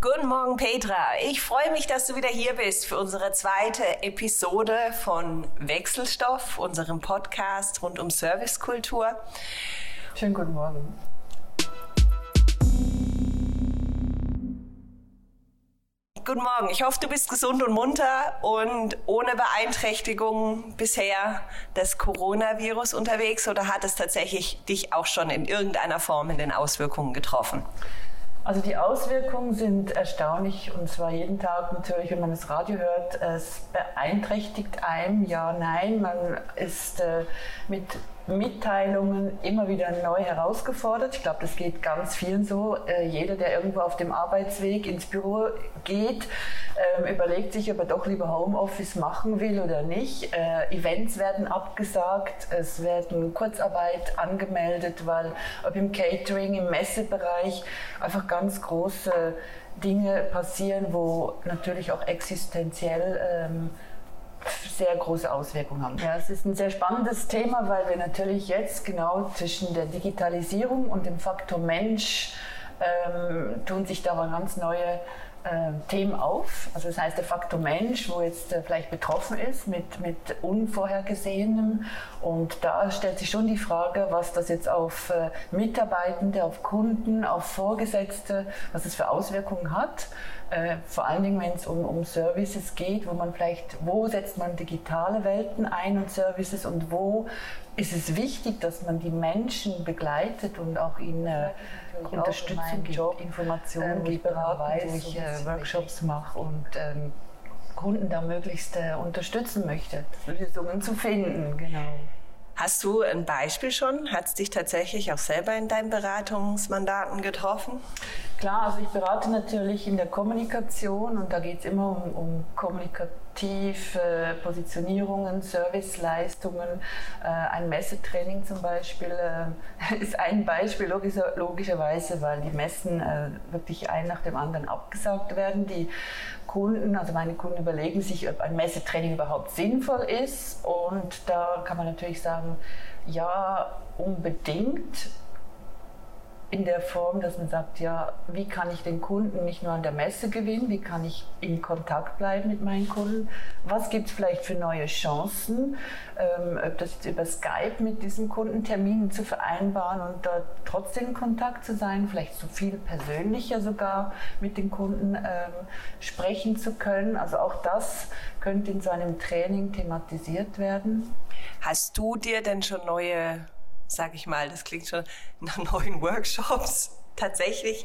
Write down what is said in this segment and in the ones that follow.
Guten Morgen, Petra. Ich freue mich, dass du wieder hier bist für unsere zweite Episode von Wechselstoff, unserem Podcast rund um Servicekultur. Schönen guten Morgen. Guten Morgen. Ich hoffe, du bist gesund und munter und ohne Beeinträchtigung bisher des Coronavirus unterwegs oder hat es tatsächlich dich auch schon in irgendeiner Form in den Auswirkungen getroffen? Also die Auswirkungen sind erstaunlich und zwar jeden Tag natürlich, wenn man das Radio hört, es beeinträchtigt einem, ja, nein, man ist äh, mit Mitteilungen immer wieder neu herausgefordert. Ich glaube, das geht ganz vielen so. Äh, jeder, der irgendwo auf dem Arbeitsweg ins Büro geht, ähm, überlegt sich, ob er doch lieber Homeoffice machen will oder nicht. Äh, Events werden abgesagt, es werden Kurzarbeit angemeldet, weil ob im Catering, im Messebereich einfach ganz große Dinge passieren, wo natürlich auch existenziell ähm, sehr große Auswirkungen haben. Ja, es ist ein sehr spannendes Thema, weil wir natürlich jetzt genau zwischen der Digitalisierung und dem Faktor Mensch ähm, tun sich da ganz neue Themen auf. Also das heißt, der Faktor Mensch, wo jetzt äh, vielleicht betroffen ist mit, mit Unvorhergesehenem. Und da stellt sich schon die Frage, was das jetzt auf äh, Mitarbeitende, auf Kunden, auf Vorgesetzte, was das für Auswirkungen hat. Äh, vor allen Dingen, wenn es um, um Services geht, wo man vielleicht, wo setzt man digitale Welten ein und Services und wo ist es wichtig, dass man die Menschen begleitet und auch ihnen äh, Unterstützung gibt, Job, Informationen äh, gibt, beraten, wo ich äh, Workshops mache und ähm, Kunden da möglichst äh, unterstützen möchte, Lösungen zu finden. Genau. Hast du ein Beispiel schon? Hat es dich tatsächlich auch selber in deinen Beratungsmandaten getroffen? Klar, also ich berate natürlich in der Kommunikation und da geht es immer um, um kommunikative Positionierungen, Serviceleistungen. Äh, ein Messetraining zum Beispiel äh, ist ein Beispiel logischer, logischerweise, weil die Messen äh, wirklich ein nach dem anderen abgesagt werden. Die Kunden, also meine Kunden überlegen sich, ob ein Messetraining überhaupt sinnvoll ist. Und da kann man natürlich sagen, ja, unbedingt in der Form, dass man sagt, ja, wie kann ich den Kunden nicht nur an der Messe gewinnen, wie kann ich in Kontakt bleiben mit meinen Kunden, was gibt es vielleicht für neue Chancen, ähm, ob das jetzt über Skype mit diesen Kundenterminen zu vereinbaren und dort trotzdem in Kontakt zu sein, vielleicht so viel persönlicher sogar mit den Kunden ähm, sprechen zu können. Also auch das könnte in so einem Training thematisiert werden. Hast du dir denn schon neue sage ich mal, das klingt schon nach neuen Workshops tatsächlich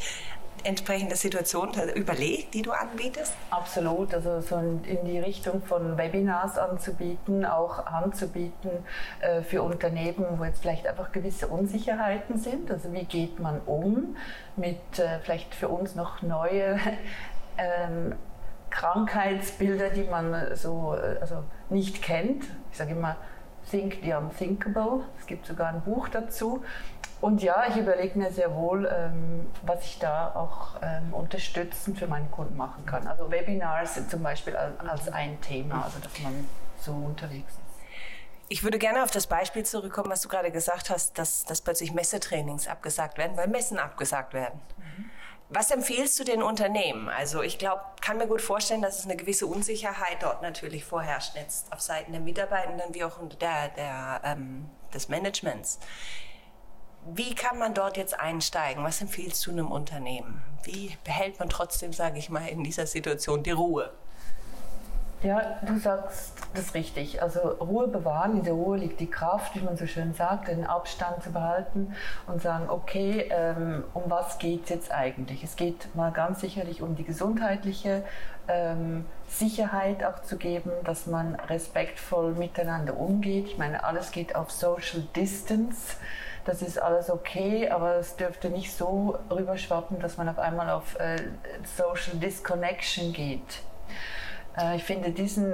entsprechend der Situation überlegt, die du anbietest? Absolut, also so in die Richtung von Webinars anzubieten, auch anzubieten äh, für Unternehmen, wo jetzt vielleicht einfach gewisse Unsicherheiten sind. Also wie geht man um mit äh, vielleicht für uns noch neue ähm, Krankheitsbilder, die man so äh, also nicht kennt. Ich sage immer, Think the Unthinkable. Es gibt sogar ein Buch dazu. Und ja, ich überlege mir sehr wohl, ähm, was ich da auch ähm, unterstützend für meinen Kunden machen kann. Also Webinars sind zum Beispiel als, als ein Thema, also dass man so unterwegs ist. Ich würde gerne auf das Beispiel zurückkommen, was du gerade gesagt hast, dass, dass plötzlich Messetrainings abgesagt werden, weil Messen abgesagt werden. Mhm. Was empfiehlst du den Unternehmen? Also ich glaube, kann mir gut vorstellen, dass es eine gewisse Unsicherheit dort natürlich vorherrscht, jetzt auf Seiten der Mitarbeitenden wie auch der, der, ähm, des Managements. Wie kann man dort jetzt einsteigen? Was empfiehlst du einem Unternehmen? Wie behält man trotzdem, sage ich mal, in dieser Situation die Ruhe? Ja, du sagst das richtig. Also Ruhe bewahren, in der Ruhe liegt die Kraft, wie man so schön sagt, den Abstand zu behalten und sagen, okay, ähm, um was geht es jetzt eigentlich? Es geht mal ganz sicherlich um die gesundheitliche ähm, Sicherheit auch zu geben, dass man respektvoll miteinander umgeht. Ich meine, alles geht auf Social Distance. Das ist alles okay, aber es dürfte nicht so rüberschwappen, dass man auf einmal auf äh, Social Disconnection geht. Äh, ich finde diesen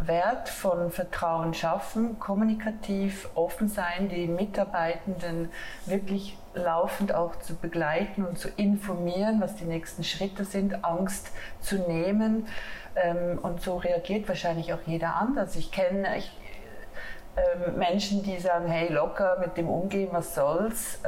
Wert von Vertrauen schaffen, kommunikativ offen sein, die Mitarbeitenden wirklich laufend auch zu begleiten und zu informieren, was die nächsten Schritte sind, Angst zu nehmen. Ähm, und so reagiert wahrscheinlich auch jeder anders. Ich kenne ähm, Menschen, die sagen, hey, locker mit dem umgehen, was soll's.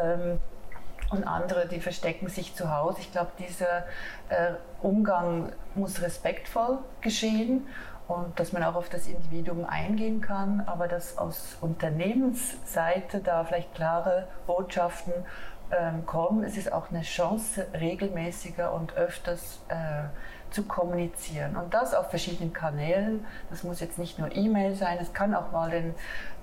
Und andere, die verstecken sich zu Hause. Ich glaube, dieser äh, Umgang muss respektvoll geschehen und dass man auch auf das Individuum eingehen kann, aber dass aus Unternehmensseite da vielleicht klare Botschaften ähm, kommen. Es ist auch eine Chance, regelmäßiger und öfters äh, zu kommunizieren. Und das auf verschiedenen Kanälen. Das muss jetzt nicht nur E-Mail sein, es kann auch mal den,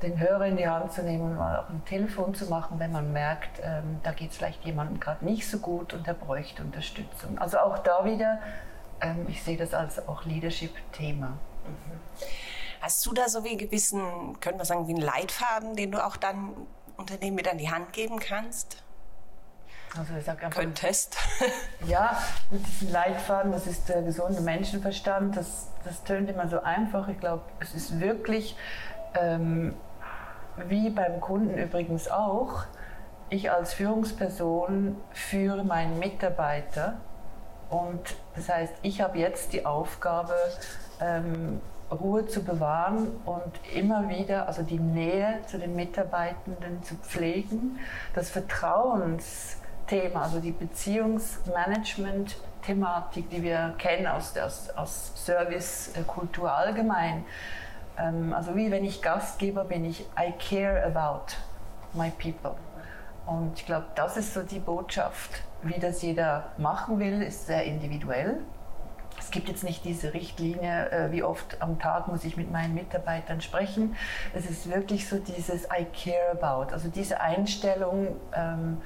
den Hörer in die Hand zu nehmen mal auch ein Telefon zu machen, wenn man merkt, ähm, da geht es vielleicht jemandem gerade nicht so gut und der bräuchte Unterstützung. Also auch da wieder, ähm, ich sehe das als auch Leadership-Thema. Mhm. Hast du da so wie gewissen, können wir sagen, wie einen Leitfaden, den du auch dann Unternehmen mit an die Hand geben kannst? Also ich sag einfach, Könntest. ja, mit diesem Leitfaden, das ist der gesunde Menschenverstand, das, das tönt immer so einfach. Ich glaube, es ist wirklich, ähm, wie beim Kunden übrigens auch, ich als Führungsperson führe meinen Mitarbeiter und das heißt, ich habe jetzt die Aufgabe, ähm, Ruhe zu bewahren und immer wieder, also die Nähe zu den Mitarbeitenden zu pflegen, das Vertrauens Thema, also die Beziehungsmanagement-Thematik, die wir kennen aus, aus, aus Servicekultur allgemein. Ähm, also wie wenn ich Gastgeber bin, ich I care about my people. Und ich glaube, das ist so die Botschaft. Wie das jeder machen will, ist sehr individuell. Es gibt jetzt nicht diese Richtlinie, äh, wie oft am Tag muss ich mit meinen Mitarbeitern sprechen. Es ist wirklich so dieses I care about, also diese Einstellung, ähm,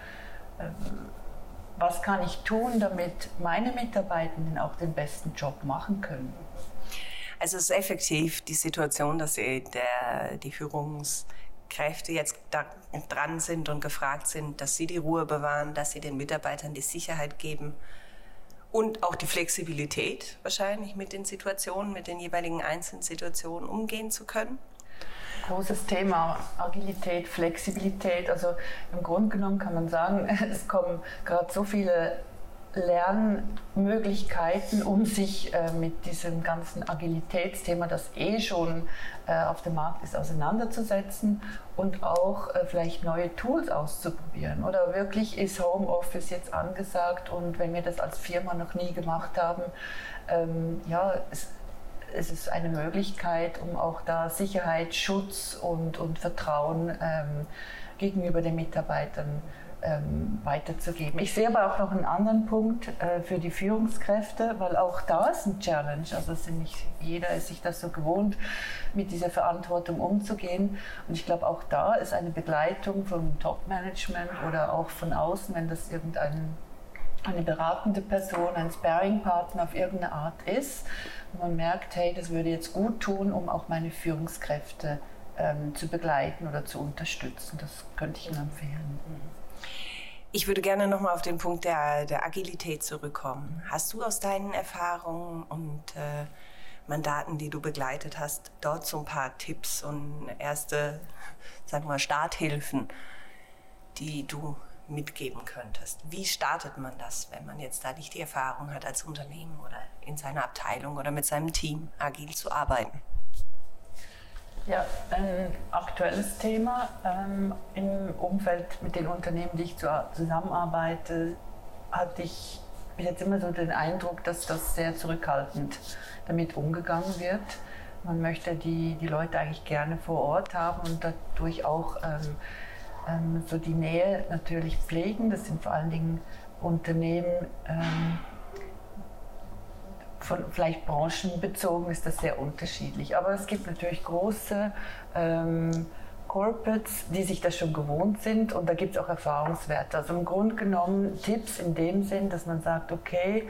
was kann ich tun, damit meine Mitarbeitenden auch den besten Job machen können? Also es ist effektiv die Situation, dass der, die Führungskräfte jetzt da dran sind und gefragt sind, dass sie die Ruhe bewahren, dass sie den Mitarbeitern die Sicherheit geben und auch die Flexibilität wahrscheinlich mit den Situationen, mit den jeweiligen einzelnen Situationen umgehen zu können großes Thema. Agilität, Flexibilität. Also im Grunde genommen kann man sagen, es kommen gerade so viele Lernmöglichkeiten, um sich äh, mit diesem ganzen Agilitätsthema, das eh schon äh, auf dem Markt ist, auseinanderzusetzen und auch äh, vielleicht neue Tools auszuprobieren. Oder wirklich ist Homeoffice jetzt angesagt und wenn wir das als Firma noch nie gemacht haben, ähm, ja, es, es ist eine Möglichkeit, um auch da Sicherheit, Schutz und, und Vertrauen ähm, gegenüber den Mitarbeitern ähm, weiterzugeben. Ich sehe aber auch noch einen anderen Punkt äh, für die Führungskräfte, weil auch da ist ein Challenge. Also sind nicht jeder ist sich das so gewohnt, mit dieser Verantwortung umzugehen. Und ich glaube, auch da ist eine Begleitung vom Top-Management oder auch von außen, wenn das irgendein eine beratende Person, ein Sparring-Partner auf irgendeine Art ist man merkt, hey, das würde jetzt gut tun, um auch meine Führungskräfte ähm, zu begleiten oder zu unterstützen. Das könnte ich Ihnen empfehlen. Ich würde gerne nochmal auf den Punkt der, der, Agilität zurückkommen. Hast du aus deinen Erfahrungen und äh, Mandaten, die du begleitet hast, dort so ein paar Tipps und erste, sagen wir mal, Starthilfen, die du mitgeben könntest. Wie startet man das, wenn man jetzt da nicht die Erfahrung hat, als Unternehmen oder in seiner Abteilung oder mit seinem Team agil zu arbeiten? Ja, ein aktuelles Thema ähm, im Umfeld mit den Unternehmen, die ich zusammenarbeite, hatte ich bis jetzt immer so den Eindruck, dass das sehr zurückhaltend damit umgegangen wird. Man möchte die, die Leute eigentlich gerne vor Ort haben und dadurch auch ähm, ähm, so die Nähe natürlich pflegen. Das sind vor allen Dingen Unternehmen, ähm, von vielleicht branchenbezogen ist das sehr unterschiedlich. Aber es gibt natürlich große ähm, Corporates, die sich das schon gewohnt sind und da gibt es auch Erfahrungswerte. Also im Grunde genommen Tipps in dem Sinn, dass man sagt, okay,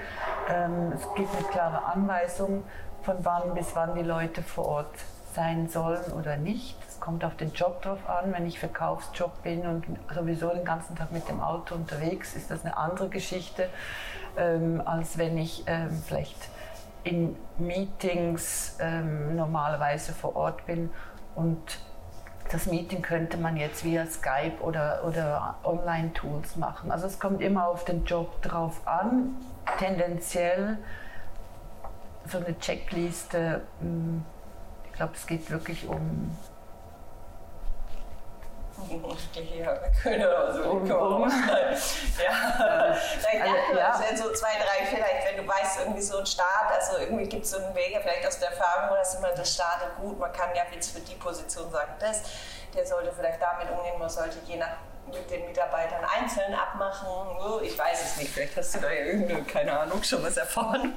ähm, es gibt eine klare Anweisung, von wann bis wann die Leute vor Ort sein sollen oder nicht kommt auf den Job drauf an. Wenn ich Verkaufsjob bin und sowieso den ganzen Tag mit dem Auto unterwegs, ist das eine andere Geschichte, ähm, als wenn ich ähm, vielleicht in Meetings ähm, normalerweise vor Ort bin und das Meeting könnte man jetzt via Skype oder, oder Online-Tools machen. Also es kommt immer auf den Job drauf an. Tendenziell so eine Checkliste, hm, ich glaube, es geht wirklich um Ja, Köhne oder so. Um, um. Ja, vielleicht also, ja. so zwei, drei, vielleicht, wenn du weißt, irgendwie so ein Start, also irgendwie gibt es so einen Weg, vielleicht aus der Erfahrung, wo das immer, das startet gut, man kann ja jetzt für die Position sagen, das, der sollte vielleicht damit umgehen, man sollte je nach mit den Mitarbeitern einzeln abmachen. Ich weiß es nicht, vielleicht hast du da ja irgendeine, keine Ahnung, schon was erfahren.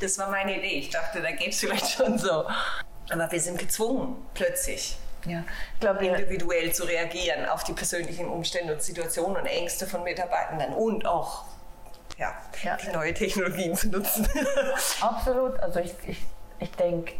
Das war meine Idee. Ich dachte, da geht es vielleicht schon so. Aber wir sind gezwungen, plötzlich. Ja, ich glaube, individuell zu reagieren auf die persönlichen Umstände und Situationen und Ängste von Mitarbeitenden und auch ja, ja. die neue Technologien zu nutzen. Absolut. Also ich, ich, ich denke,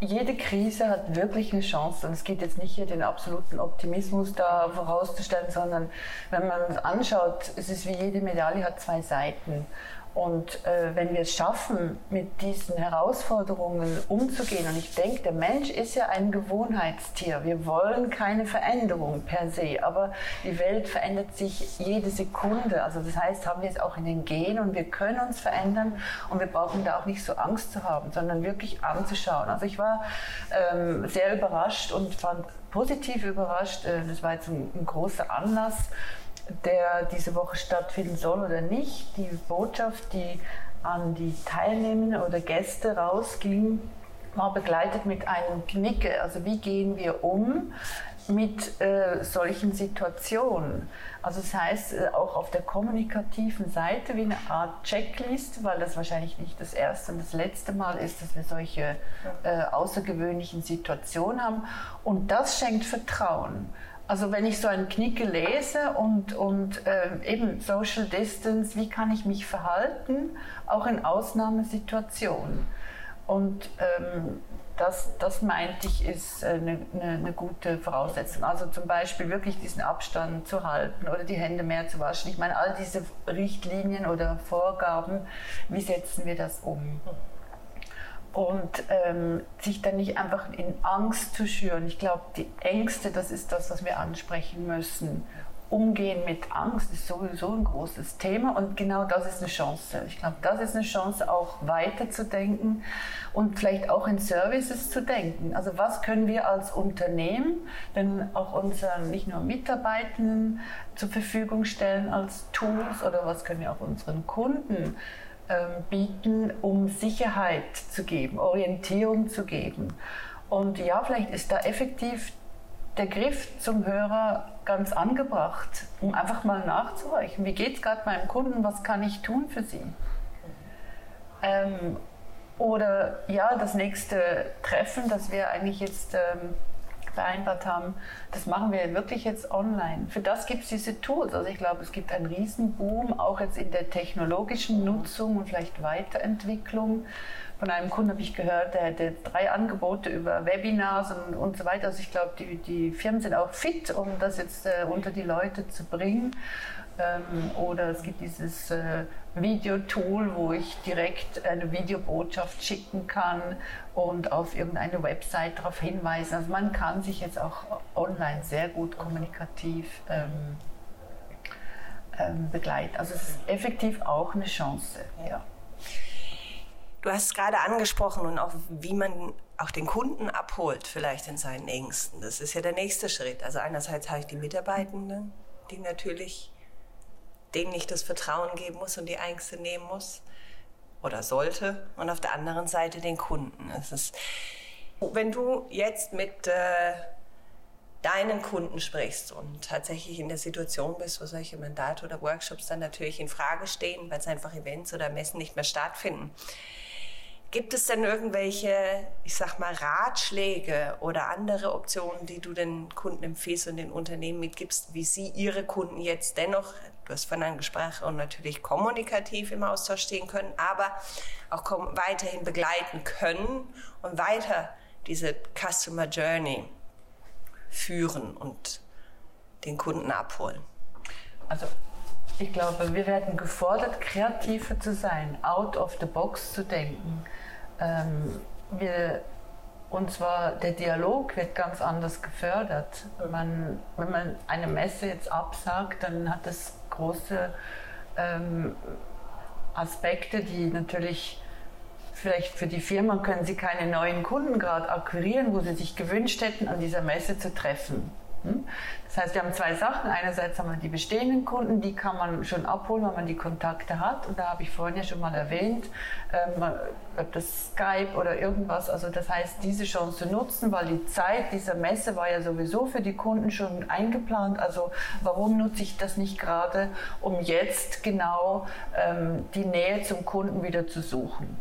jede Krise hat wirklich eine Chance und es geht jetzt nicht hier den absoluten Optimismus da vorauszustellen, sondern wenn man es anschaut, es ist wie jede Medaille hat zwei Seiten und äh, wenn wir es schaffen, mit diesen Herausforderungen umzugehen, und ich denke, der Mensch ist ja ein Gewohnheitstier. Wir wollen keine Veränderung per se, aber die Welt verändert sich jede Sekunde. Also das heißt, haben wir es auch in den Genen und wir können uns verändern und wir brauchen da auch nicht so Angst zu haben, sondern wirklich anzuschauen. Also ich war ähm, sehr überrascht und fand positiv überrascht. Äh, das war jetzt ein, ein großer Anlass der diese Woche stattfinden soll oder nicht. Die Botschaft, die an die Teilnehmenden oder Gäste rausging, war begleitet mit einem Knicke. Also wie gehen wir um mit äh, solchen Situationen? Also das heißt äh, auch auf der kommunikativen Seite wie eine Art Checklist, weil das wahrscheinlich nicht das erste und das letzte Mal ist, dass wir solche äh, außergewöhnlichen Situationen haben. Und das schenkt Vertrauen. Also wenn ich so einen Knicke lese und, und äh, eben Social Distance, wie kann ich mich verhalten, auch in Ausnahmesituationen. Und ähm, das, das meinte ich, ist eine, eine, eine, gute Voraussetzung. Also zum Beispiel wirklich diesen Abstand zu halten oder die Hände mehr zu waschen. Ich meine, all diese Richtlinien oder Vorgaben, wie setzen wir das um? Und ähm, sich dann nicht einfach in Angst zu schüren. Ich glaube, die Ängste, das ist das, was wir ansprechen müssen. Umgehen mit Angst ist sowieso ein großes Thema und genau das ist eine Chance. Ich glaube, das ist eine Chance, auch weiterzudenken und vielleicht auch in Services zu denken. Also was können wir als Unternehmen denn auch unseren nicht nur Mitarbeitenden zur Verfügung stellen als Tools oder was können wir auch unseren Kunden ähm, bieten, um Sicherheit zu geben, Orientierung zu geben. Und ja, vielleicht ist da effektiv der Griff zum Hörer ganz angebracht, um einfach mal nachzuhorchen. Wie geht es gerade meinem Kunden? Was kann ich tun für sie? Ähm, oder ja, das nächste Treffen, das wir eigentlich jetzt ähm, vereinbart haben, das machen wir wirklich jetzt online. Für das gibt es diese Tools. Also ich glaube, es gibt einen Riesenboom, auch jetzt in der technologischen Nutzung und vielleicht Weiterentwicklung. Von einem Kunden habe ich gehört, der hätte drei Angebote über Webinars und, und so weiter. Also ich glaube, die, die Firmen sind auch fit, um das jetzt äh, unter die Leute zu bringen. Ähm, oder es gibt dieses äh, Videotool, wo ich direkt eine Videobotschaft schicken kann und auf irgendeine Website darauf hinweisen. Also man kann sich jetzt auch online sehr gut kommunikativ ähm, ähm, begleiten. Also es ist effektiv auch eine Chance. Ja. Du hast es gerade angesprochen und auch wie man auch den Kunden abholt, vielleicht in seinen Ängsten. Das ist ja der nächste Schritt. Also einerseits habe ich die Mitarbeitenden, die natürlich denen ich das Vertrauen geben muss und die Ängste nehmen muss oder sollte und auf der anderen Seite den Kunden. Es ist, wenn du jetzt mit äh, deinen Kunden sprichst und tatsächlich in der Situation bist, wo solche Mandate oder Workshops dann natürlich in Frage stehen, weil es einfach Events oder Messen nicht mehr stattfinden, Gibt es denn irgendwelche, ich sag mal, Ratschläge oder andere Optionen, die du den Kunden empfiehlst und den Unternehmen mitgibst, wie sie ihre Kunden jetzt dennoch, hast von einer Sprache und natürlich kommunikativ im Austausch stehen können, aber auch weiterhin begleiten können und weiter diese Customer Journey führen und den Kunden abholen? Also ich glaube, wir werden gefordert, kreativer zu sein, out of the box zu denken. Ähm, wir, und zwar der Dialog wird ganz anders gefördert. Man, wenn man eine Messe jetzt absagt, dann hat das große ähm, Aspekte, die natürlich vielleicht für die Firma können sie keine neuen Kunden gerade akquirieren, wo sie sich gewünscht hätten, an dieser Messe zu treffen. Hm? Das heißt, wir haben zwei Sachen. Einerseits haben wir die bestehenden Kunden, die kann man schon abholen, wenn man die Kontakte hat. Und da habe ich vorhin ja schon mal erwähnt, ähm, ob das Skype oder irgendwas. Also das heißt, diese Chance nutzen, weil die Zeit dieser Messe war ja sowieso für die Kunden schon eingeplant. Also warum nutze ich das nicht gerade, um jetzt genau ähm, die Nähe zum Kunden wieder zu suchen?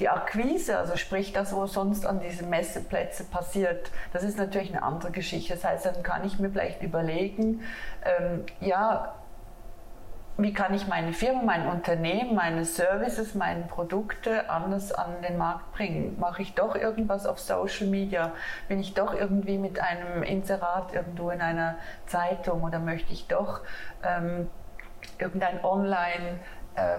Die Akquise, also sprich das, was sonst an diesen Messeplätzen passiert, das ist natürlich eine andere Geschichte. Das heißt, dann kann ich mir vielleicht überlegen, ähm, ja, wie kann ich meine Firma, mein Unternehmen, meine Services, meine Produkte anders an den Markt bringen? Mache ich doch irgendwas auf Social Media? Bin ich doch irgendwie mit einem Inserat irgendwo in einer Zeitung oder möchte ich doch ähm, irgendein Online-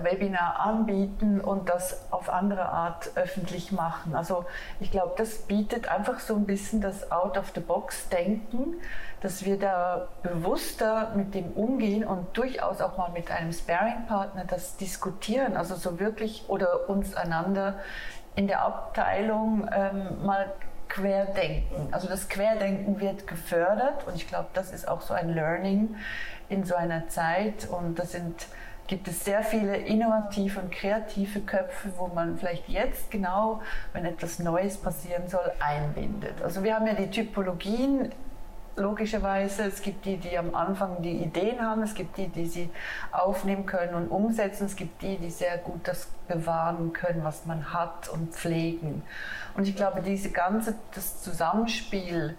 Webinar anbieten und das auf andere Art öffentlich machen. Also ich glaube, das bietet einfach so ein bisschen das Out-of-the-Box-Denken, dass wir da bewusster mit dem umgehen und durchaus auch mal mit einem Sparing-Partner das diskutieren, also so wirklich oder uns einander in der Abteilung ähm, mal Querdenken. Also das Querdenken wird gefördert und ich glaube, das ist auch so ein Learning in so einer Zeit und das sind gibt es sehr viele innovative und kreative Köpfe, wo man vielleicht jetzt genau, wenn etwas Neues passieren soll, einbindet. Also wir haben ja die Typologien logischerweise. Es gibt die, die am Anfang die Ideen haben, es gibt die, die sie aufnehmen können und umsetzen, es gibt die, die sehr gut das bewahren können, was man hat und pflegen. Und ich glaube, diese ganze, das Zusammenspiel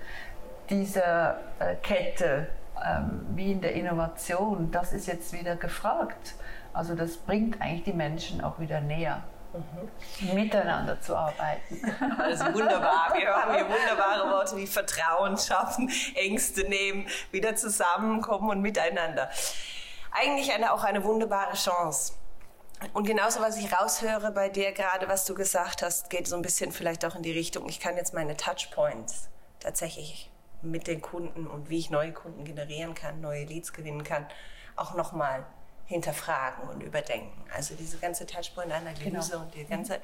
dieser äh, Kette ähm, wie in der Innovation, das ist jetzt wieder gefragt. Also das bringt eigentlich die Menschen auch wieder näher. Mhm. miteinander zu arbeiten. Also wunderbar. Wir hören hier wunderbare Worte wie Vertrauen schaffen, Ängste nehmen, wieder zusammenkommen und miteinander. Eigentlich eine, auch eine wunderbare Chance. Und genauso, was ich raushöre bei dir gerade, was du gesagt hast, geht so ein bisschen vielleicht auch in die Richtung, ich kann jetzt meine Touchpoints tatsächlich mit den Kunden und wie ich neue Kunden generieren kann, neue Leads gewinnen kann, auch nochmal hinterfragen und überdenken. Also diese ganze Touchpoint-Analyse genau. und die ganze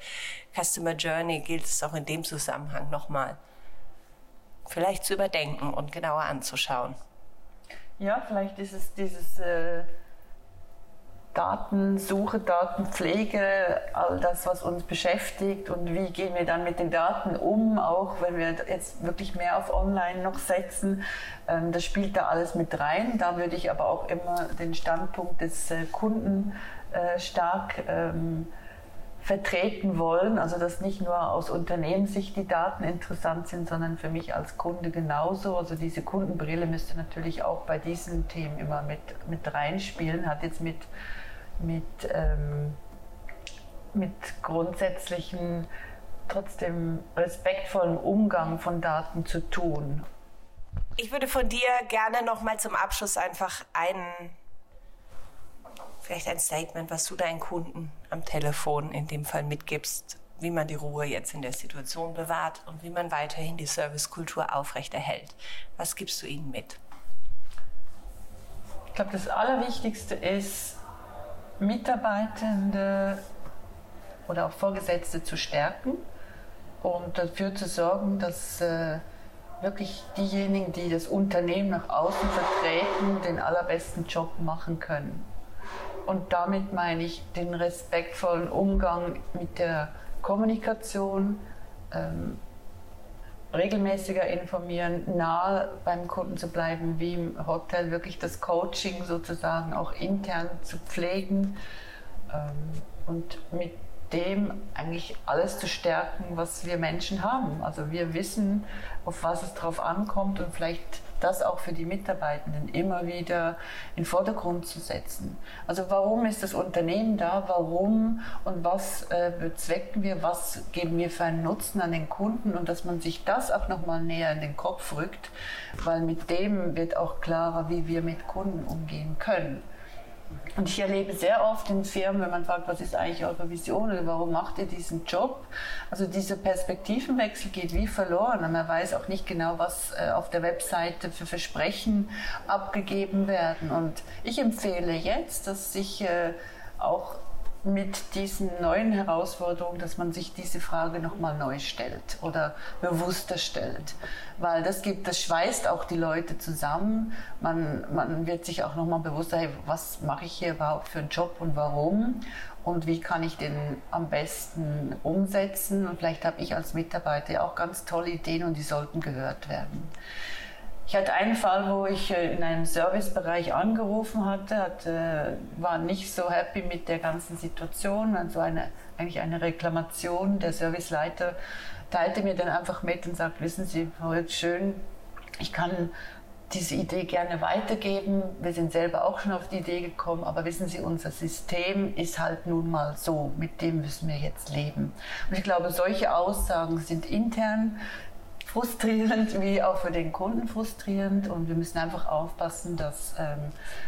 Customer Journey gilt es auch in dem Zusammenhang nochmal vielleicht zu überdenken und genauer anzuschauen. Ja, vielleicht ist es dieses äh, Datensuche, Datenpflege, all das, was uns beschäftigt und wie gehen wir dann mit den Daten um, auch wenn wir jetzt wirklich mehr auf Online noch setzen. Ähm, das spielt da alles mit rein. Da würde ich aber auch immer den Standpunkt des äh, Kunden äh, stark ähm, vertreten wollen. Also dass nicht nur aus Unternehmenssicht die Daten interessant sind, sondern für mich als Kunde genauso. Also diese Kundenbrille müsste natürlich auch bei diesen Themen immer mit, mit reinspielen. Hat jetzt mit mit, ähm, mit grundsätzlichen, trotzdem respektvollen Umgang von Daten zu tun. Ich würde von dir gerne noch mal zum Abschluss einfach ein, vielleicht ein Statement, was du deinen Kunden am Telefon in dem Fall mitgibst, wie man die Ruhe jetzt in der Situation bewahrt und wie man weiterhin die Servicekultur aufrechterhält. Was gibst du ihnen mit? Ich glaube, das Allerwichtigste ist, Mitarbeitende oder auch Vorgesetzte zu stärken und dafür zu sorgen, dass äh, wirklich diejenigen, die das Unternehmen nach außen vertreten, den allerbesten Job machen können. Und damit meine ich den respektvollen Umgang mit der Kommunikation, ähm, regelmäßiger informieren, nahe beim Kunden zu bleiben, wie im Hotel, wirklich das Coaching sozusagen auch intern zu pflegen ähm, und mit dem eigentlich alles zu stärken, was wir Menschen haben. Also wir wissen, auf was es drauf ankommt und vielleicht das auch für die Mitarbeitenden immer wieder in den Vordergrund zu setzen. Also warum ist das Unternehmen da? Warum und was äh, bezwecken wir? Was geben wir für einen Nutzen an den Kunden? Und dass man sich das auch nochmal näher in den Kopf rückt, weil mit dem wird auch klarer, wie wir mit Kunden umgehen können. Und ich erlebe sehr oft in Firmen, wenn man fragt, was ist eigentlich eure Vision oder warum macht ihr diesen Job? Also dieser Perspektivenwechsel geht wie verloren und man weiß auch nicht genau, was äh, auf der Webseite für Versprechen abgegeben werden. Und ich empfehle jetzt, dass sich äh, auch mit diesen neuen Herausforderungen, dass man sich diese Frage nochmal neu stellt oder bewusster stellt. Weil das gibt, das schweißt auch die Leute zusammen. Man, man wird sich auch nochmal bewusster, hey, was mache ich hier überhaupt für einen Job und warum? Und wie kann ich den am besten umsetzen? Und vielleicht habe ich als Mitarbeiter auch ganz tolle Ideen und die sollten gehört werden. Ich hatte einen Fall, wo ich äh, in einem Servicebereich angerufen hatte, hatte, war nicht so happy mit der ganzen Situation, also eine, eigentlich eine Reklamation. Der Serviceleiter teilte mir dann einfach mit und sagt, wissen Sie, Frau schön, ich kann diese Idee gerne weitergeben. Wir sind selber auch schon auf die Idee gekommen, aber wissen Sie, unser System ist halt nun mal so, mit dem müssen wir jetzt leben. Und ich glaube, solche Aussagen sind intern frustrierend wie auch für den Kunden frustrierend. Und wir müssen einfach aufpassen, dass ähm,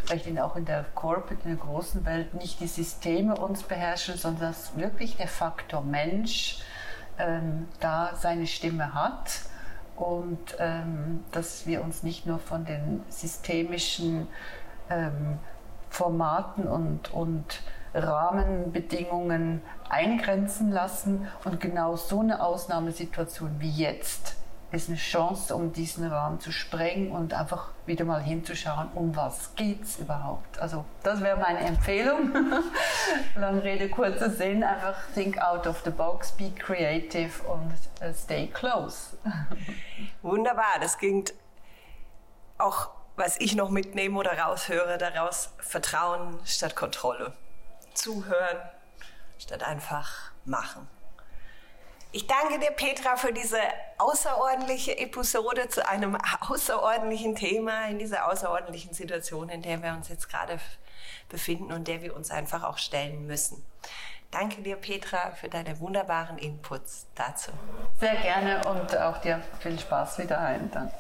vielleicht in, auch in der Corporate, in der großen Welt nicht die Systeme uns beherrschen, sondern dass wirklich der Faktor Mensch ähm, da seine Stimme hat und ähm, dass wir uns nicht nur von den systemischen ähm, Formaten und, und Rahmenbedingungen eingrenzen lassen. Und genau so eine Ausnahmesituation wie jetzt ist eine Chance, um diesen Rahmen zu sprengen und einfach wieder mal hinzuschauen, um was es überhaupt. Also das wäre meine Empfehlung. Lange Rede, kurzer Sinn, einfach think out of the box, be creative und uh, stay close. Wunderbar, das klingt auch, was ich noch mitnehme oder raushöre, daraus Vertrauen statt Kontrolle. Zuhören statt einfach machen. Ich danke dir, Petra, für diese außerordentliche Episode zu einem außerordentlichen Thema in dieser außerordentlichen Situation, in der wir uns jetzt gerade befinden und der wir uns einfach auch stellen müssen. Danke dir, Petra, für deine wunderbaren Inputs dazu. Sehr gerne und auch dir viel Spaß wieder ein. Danke.